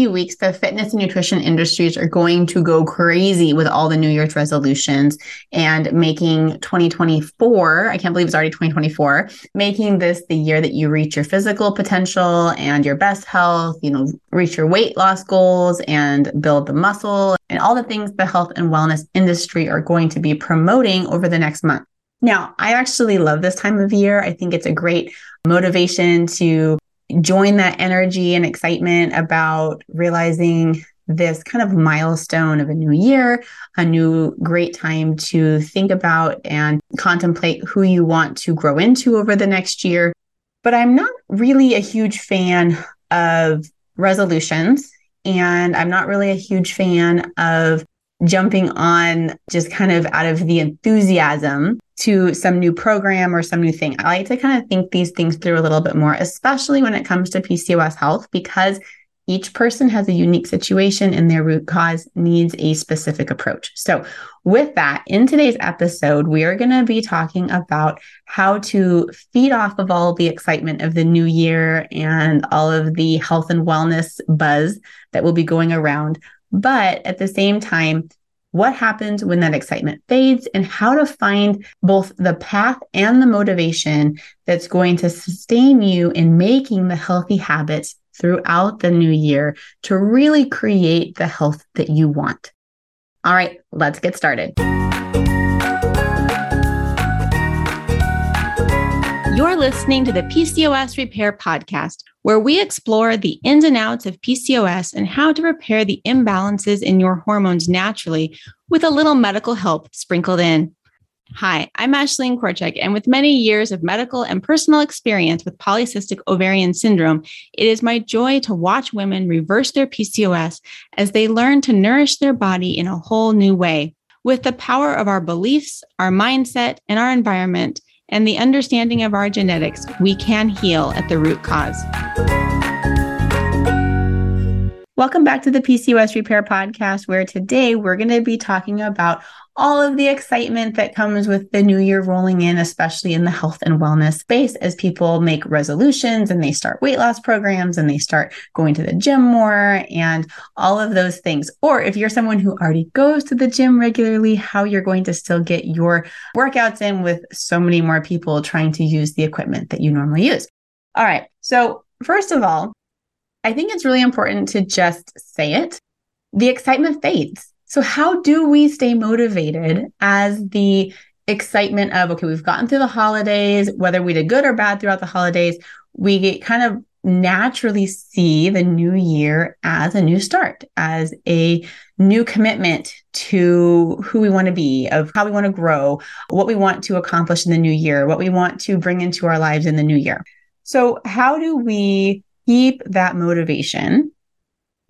few weeks, the fitness and nutrition industries are going to go crazy with all the New Year's resolutions and making 2024, I can't believe it's already 2024, making this the year that you reach your physical potential and your best health, you know, reach your weight loss goals and build the muscle and all the things the health and wellness industry are going to be promoting over the next month. Now, I actually love this time of year. I think it's a great motivation to join that energy and excitement about realizing this kind of milestone of a new year, a new great time to think about and contemplate who you want to grow into over the next year. But I'm not really a huge fan of resolutions, and I'm not really a huge fan of jumping on just kind of out of the enthusiasm to some new program or some new thing. I like to kind of think these things through a little bit more, especially when it comes to PCOS health, because each person has a unique situation and their root cause needs a specific approach. So, with that, in today's episode, we are going to be talking about how to feed off of all the excitement of the new year and all of the health and wellness buzz that will be going around. But at the same time, what happens when that excitement fades, and how to find both the path and the motivation that's going to sustain you in making the healthy habits throughout the new year to really create the health that you want. All right, let's get started. You're listening to the PCOS Repair Podcast, where we explore the ins and outs of PCOS and how to repair the imbalances in your hormones naturally with a little medical help sprinkled in. Hi, I'm Ashleen Korchek, and with many years of medical and personal experience with polycystic ovarian syndrome, it is my joy to watch women reverse their PCOS as they learn to nourish their body in a whole new way. With the power of our beliefs, our mindset, and our environment, and the understanding of our genetics, we can heal at the root cause. Welcome back to the PCOS Repair Podcast, where today we're going to be talking about all of the excitement that comes with the new year rolling in, especially in the health and wellness space, as people make resolutions and they start weight loss programs and they start going to the gym more and all of those things. Or if you're someone who already goes to the gym regularly, how you're going to still get your workouts in with so many more people trying to use the equipment that you normally use. All right. So, first of all, I think it's really important to just say it. The excitement fades. So, how do we stay motivated as the excitement of, okay, we've gotten through the holidays, whether we did good or bad throughout the holidays, we get kind of naturally see the new year as a new start, as a new commitment to who we want to be, of how we want to grow, what we want to accomplish in the new year, what we want to bring into our lives in the new year. So, how do we keep that motivation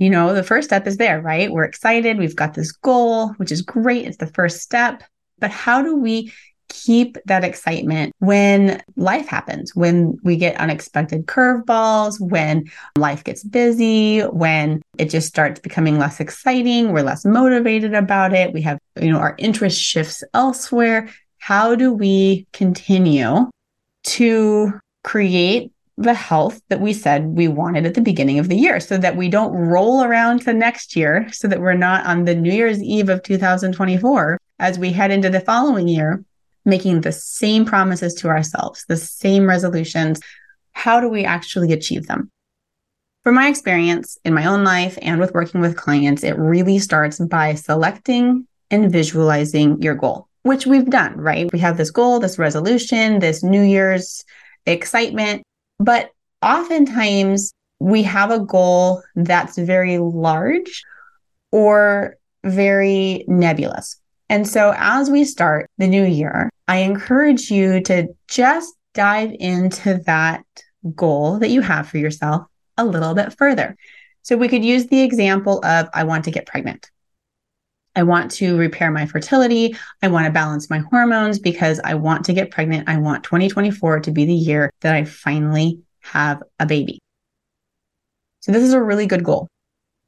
you know, the first step is there, right? We're excited. We've got this goal, which is great. It's the first step. But how do we keep that excitement when life happens, when we get unexpected curveballs, when life gets busy, when it just starts becoming less exciting, we're less motivated about it, we have, you know, our interest shifts elsewhere. How do we continue to create the health that we said we wanted at the beginning of the year so that we don't roll around to next year, so that we're not on the New Year's Eve of 2024 as we head into the following year, making the same promises to ourselves, the same resolutions. How do we actually achieve them? From my experience in my own life and with working with clients, it really starts by selecting and visualizing your goal, which we've done, right? We have this goal, this resolution, this New Year's excitement. But oftentimes we have a goal that's very large or very nebulous. And so as we start the new year, I encourage you to just dive into that goal that you have for yourself a little bit further. So we could use the example of I want to get pregnant. I want to repair my fertility. I want to balance my hormones because I want to get pregnant. I want 2024 to be the year that I finally have a baby. So, this is a really good goal.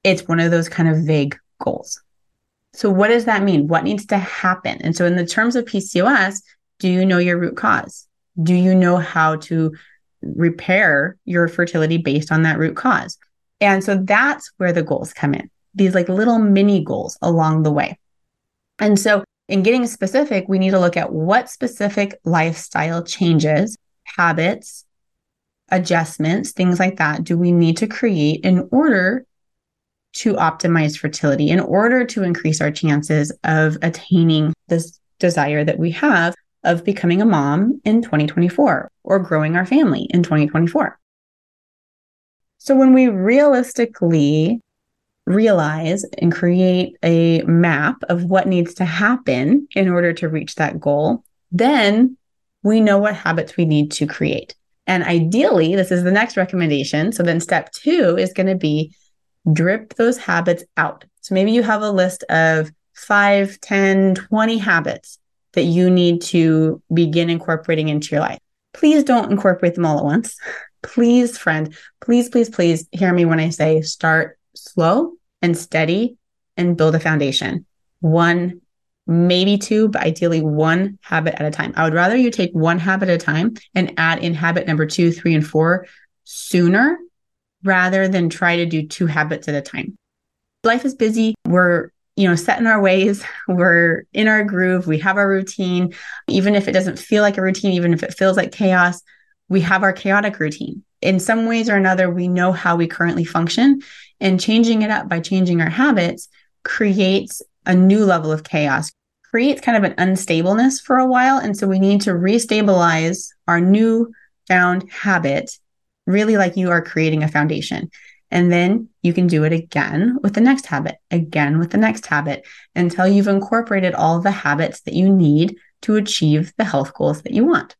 It's one of those kind of vague goals. So, what does that mean? What needs to happen? And so, in the terms of PCOS, do you know your root cause? Do you know how to repair your fertility based on that root cause? And so that's where the goals come in, these like little mini goals along the way. And so in getting specific, we need to look at what specific lifestyle changes, habits, adjustments, things like that, do we need to create in order to optimize fertility, in order to increase our chances of attaining this desire that we have of becoming a mom in 2024 or growing our family in 2024. So when we realistically realize and create a map of what needs to happen in order to reach that goal, then we know what habits we need to create. And ideally, this is the next recommendation. So then step two is going to be drip those habits out. So maybe you have a list of 5, 10, 20 habits that you need to begin incorporating into your life. Please don't incorporate them all at once. Please, friend, please, please, please hear me when I say start slow and steady and build a foundation. One, maybe two, but ideally one habit at a time. I would rather you take one habit at a time and add in habit number two, three, and four sooner rather than try to do two habits at a time. Life is busy. We're you know, set in our ways. We're in our groove. We have our routine. Even if it doesn't feel like a routine, even if it feels like chaos, we have our chaotic routine. In some ways or another, we know how we currently function. And changing it up by changing our habits creates a new level of chaos, creates kind of an unstableness for a while. And so we need to restabilize our new found habit, really like you are creating a foundation. And then you can do it again with the next habit, again with the next habit until you've incorporated all the habits that you need to achieve the health goals that you want.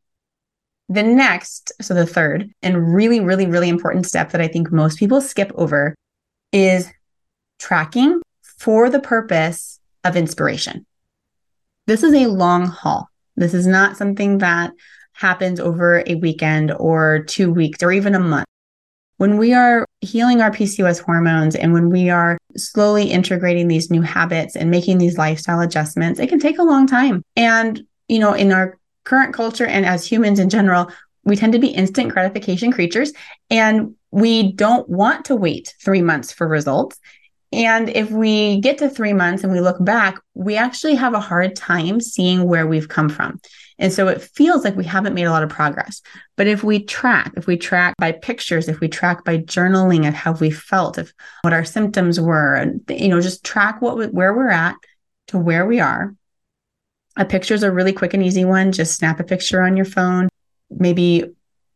The next, so the third and really, really, really important step that I think most people skip over is tracking for the purpose of inspiration. This is a long haul. This is not something that happens over a weekend or two weeks or even a month. When we are healing our PCOS hormones and when we are slowly integrating these new habits and making these lifestyle adjustments, it can take a long time. And, you know, in our current culture and as humans in general, we tend to be instant gratification creatures and we don't want to wait three months for results. And if we get to three months and we look back, we actually have a hard time seeing where we've come from. And so it feels like we haven't made a lot of progress. But if we track, if we track by pictures, if we track by journaling of how we felt, of what our symptoms were, and you know, just track what where we're at to where we are. A picture is a really quick and easy one. Just snap a picture on your phone, maybe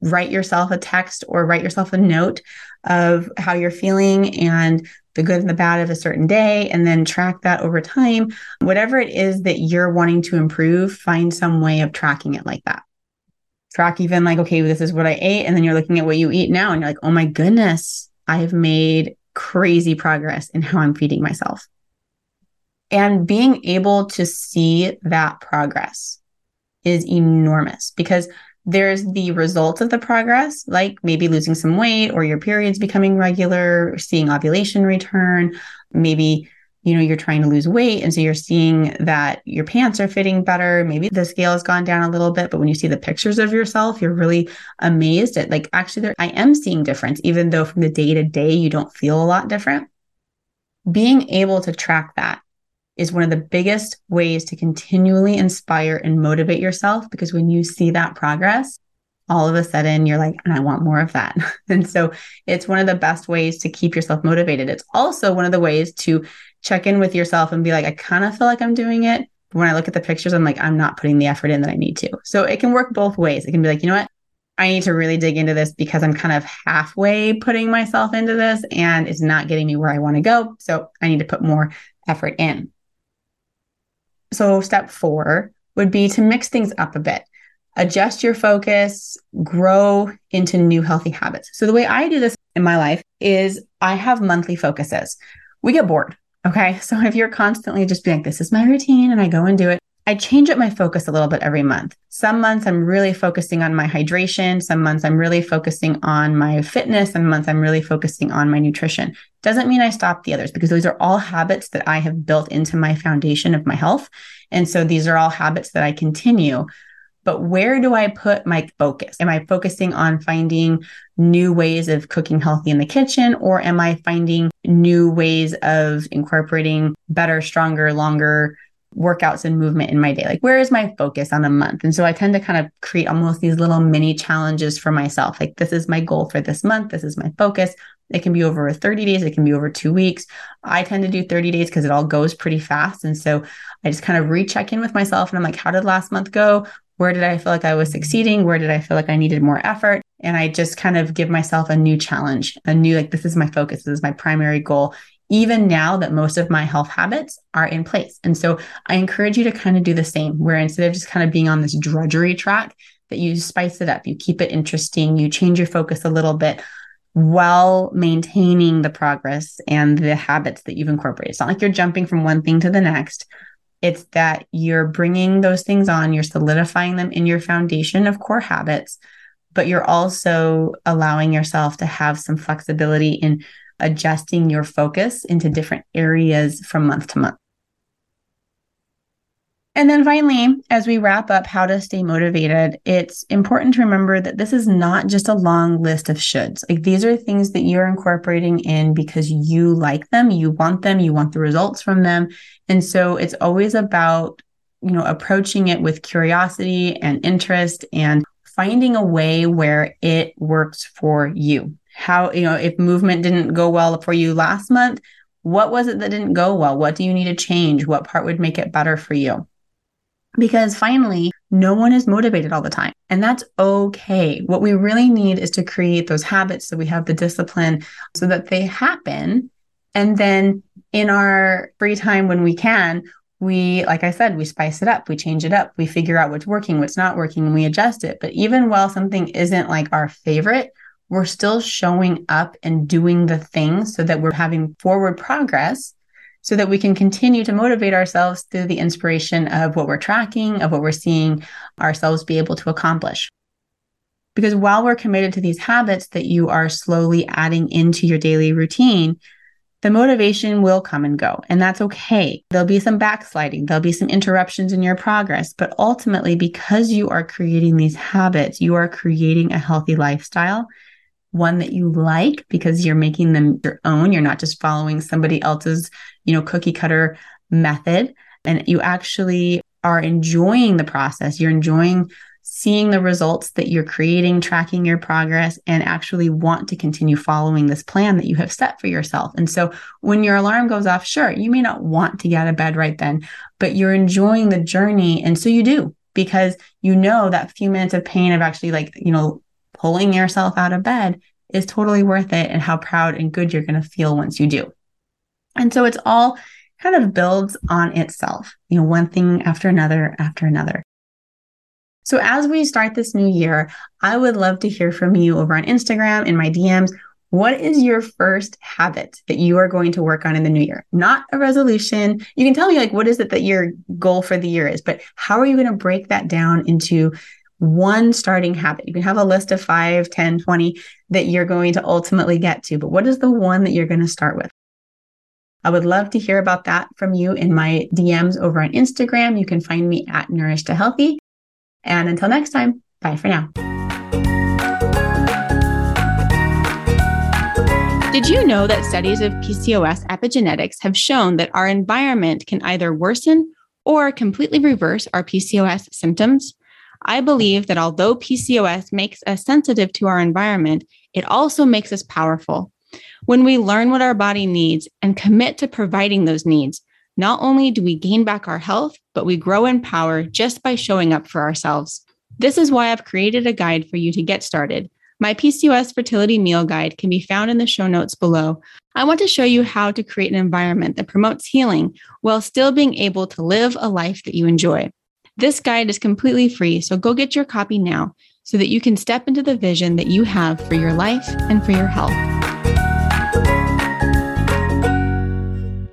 write yourself a text or write yourself a note of how you're feeling and the good and the bad of a certain day, and then track that over time. Whatever it is that you're wanting to improve, find some way of tracking it like that. Track even like, okay, this is what I ate. And then you're looking at what you eat now, and you're like, oh my goodness, I have made crazy progress in how I'm feeding myself. And being able to see that progress is enormous because there's the results of the progress, like maybe losing some weight or your periods becoming regular, seeing ovulation return, maybe you know you're trying to lose weight and so you're seeing that your pants are fitting better. Maybe the scale has gone down a little bit but when you see the pictures of yourself you're really amazed at like actually there i am seeing difference even though from the day to day you don't feel a lot different. Being able to track that is one of the biggest ways to continually inspire and motivate yourself because when you see that progress, all of a sudden you're like, and I want more of that. and so it's one of the best ways to keep yourself motivated. It's also one of the ways to check in with yourself and be like, I kind of feel like I'm doing it. But when I look at the pictures, I'm like, I'm not putting the effort in that I need to. So it can work both ways. It can be like, you know what? I need to really dig into this because I'm kind of halfway putting myself into this and it's not getting me where I want to go. So I need to put more effort in. So, step four would be to mix things up a bit, adjust your focus, grow into new healthy habits. So, the way I do this in my life is I have monthly focuses. We get bored. Okay. So, if you're constantly just being like, this is my routine and I go and do it, I change up my focus a little bit every month. Some months I'm really focusing on my hydration. Some months I'm really focusing on my fitness. Some months I'm really focusing on my nutrition. Doesn't mean I stop the others because those are all habits that I have built into my foundation of my health. And so these are all habits that I continue. but where do I put my focus? Am I focusing on finding new ways of cooking healthy in the kitchen, or am I finding new ways of incorporating better, stronger, longer workouts and movement in my day? Like, where is my focus on a month? And so I tend to kind of create almost these little mini challenges for myself. Like, this is my goal for this month. This is my focus. It can be over 30 days, it can be over two weeks. I tend to do 30 days because it all goes pretty fast. And so I just kind of recheck in with myself and I'm like, how did last month go? Where did I feel like I was succeeding? Where did I feel like I needed more effort? And I just kind of give myself a new challenge, a new, like, this is my focus. This is my primary goal, even now that most of my health habits are in place. And so I encourage you to kind of do the same, where instead of just kind of being on this drudgery track, that you spice it up, you keep it interesting, you change your focus a little bit while maintaining the progress and the habits that you've incorporated. It's not like you're jumping from one thing to the next. It's that you're bringing those things on, you're solidifying them in your foundation of core habits, but you're also allowing yourself to have some flexibility in adjusting your focus into different areas from month to month. And then finally, as we wrap up how to stay motivated, it's important to remember that this is not just a long list of shoulds. Like these are things that you're incorporating in because you like them, you want them, you want the results from them. And so it's always about, you know, approaching it with curiosity and interest and finding a way where it works for you. How, you know, if movement didn't go well for you last month, what was it that didn't go well? What do you need to change? What part would make it better for you? because finally, no one is motivated all the time. And that's okay. What we really need is to create those habits so we have the discipline so that they happen. And then in our free time when we can, we, like I said, we spice it up, we change it up, we figure out what's working, what's not working, and we adjust it. But even while something isn't like our favorite, we're still showing up and doing the things so that we're having forward progress so that we can continue to motivate ourselves through the inspiration of what we're tracking, of what we're seeing ourselves be able to accomplish. Because while we're committed to these habits that you are slowly adding into your daily routine, the motivation will come and go, and that's okay. There'll be some backsliding, there'll be some interruptions in your progress, but ultimately, because you are creating these habits, you are creating a healthy lifestyle one that you like because you're making them your own. You're not just following somebody else's, you know, cookie cutter method. And you actually are enjoying the process. You're enjoying seeing the results that you're creating, tracking your progress, and actually want to continue following this plan that you have set for yourself. And so when your alarm goes off, sure, you may not want to get out of bed right then, but you're enjoying the journey. And so you do because you know that few minutes of pain of actually like, you know, pulling yourself out of bed is totally worth it and how proud and good you're going to feel once you do. And so it's all kind of builds on itself, you know, one thing after another after another. So as we start this new year, I would love to hear from you over on Instagram in my DMs. What is your first habit that you are going to work on in the new year? Not a resolution. You can tell me like what is it that your goal for the year is, but how are you going to break that down into one starting habit. You can have a list of 5, 10, 20 that you're going to ultimately get to, but what is the one that you're going to start with? I would love to hear about that from you in my DMs over on Instagram. You can find me at Nourish to Healthy. And until next time, bye for now. Did you know that studies of PCOS epigenetics have shown that our environment can either worsen or completely reverse our PCOS symptoms? I believe that although PCOS makes us sensitive to our environment, it also makes us powerful. When we learn what our body needs and commit to providing those needs, not only do we gain back our health, but we grow in power just by showing up for ourselves. This is why I've created a guide for you to get started. My PCOS fertility meal guide can be found in the show notes below. I want to show you how to create an environment that promotes healing while still being able to live a life that you enjoy. This guide is completely free, so go get your copy now so that you can step into the vision that you have for your life and for your health.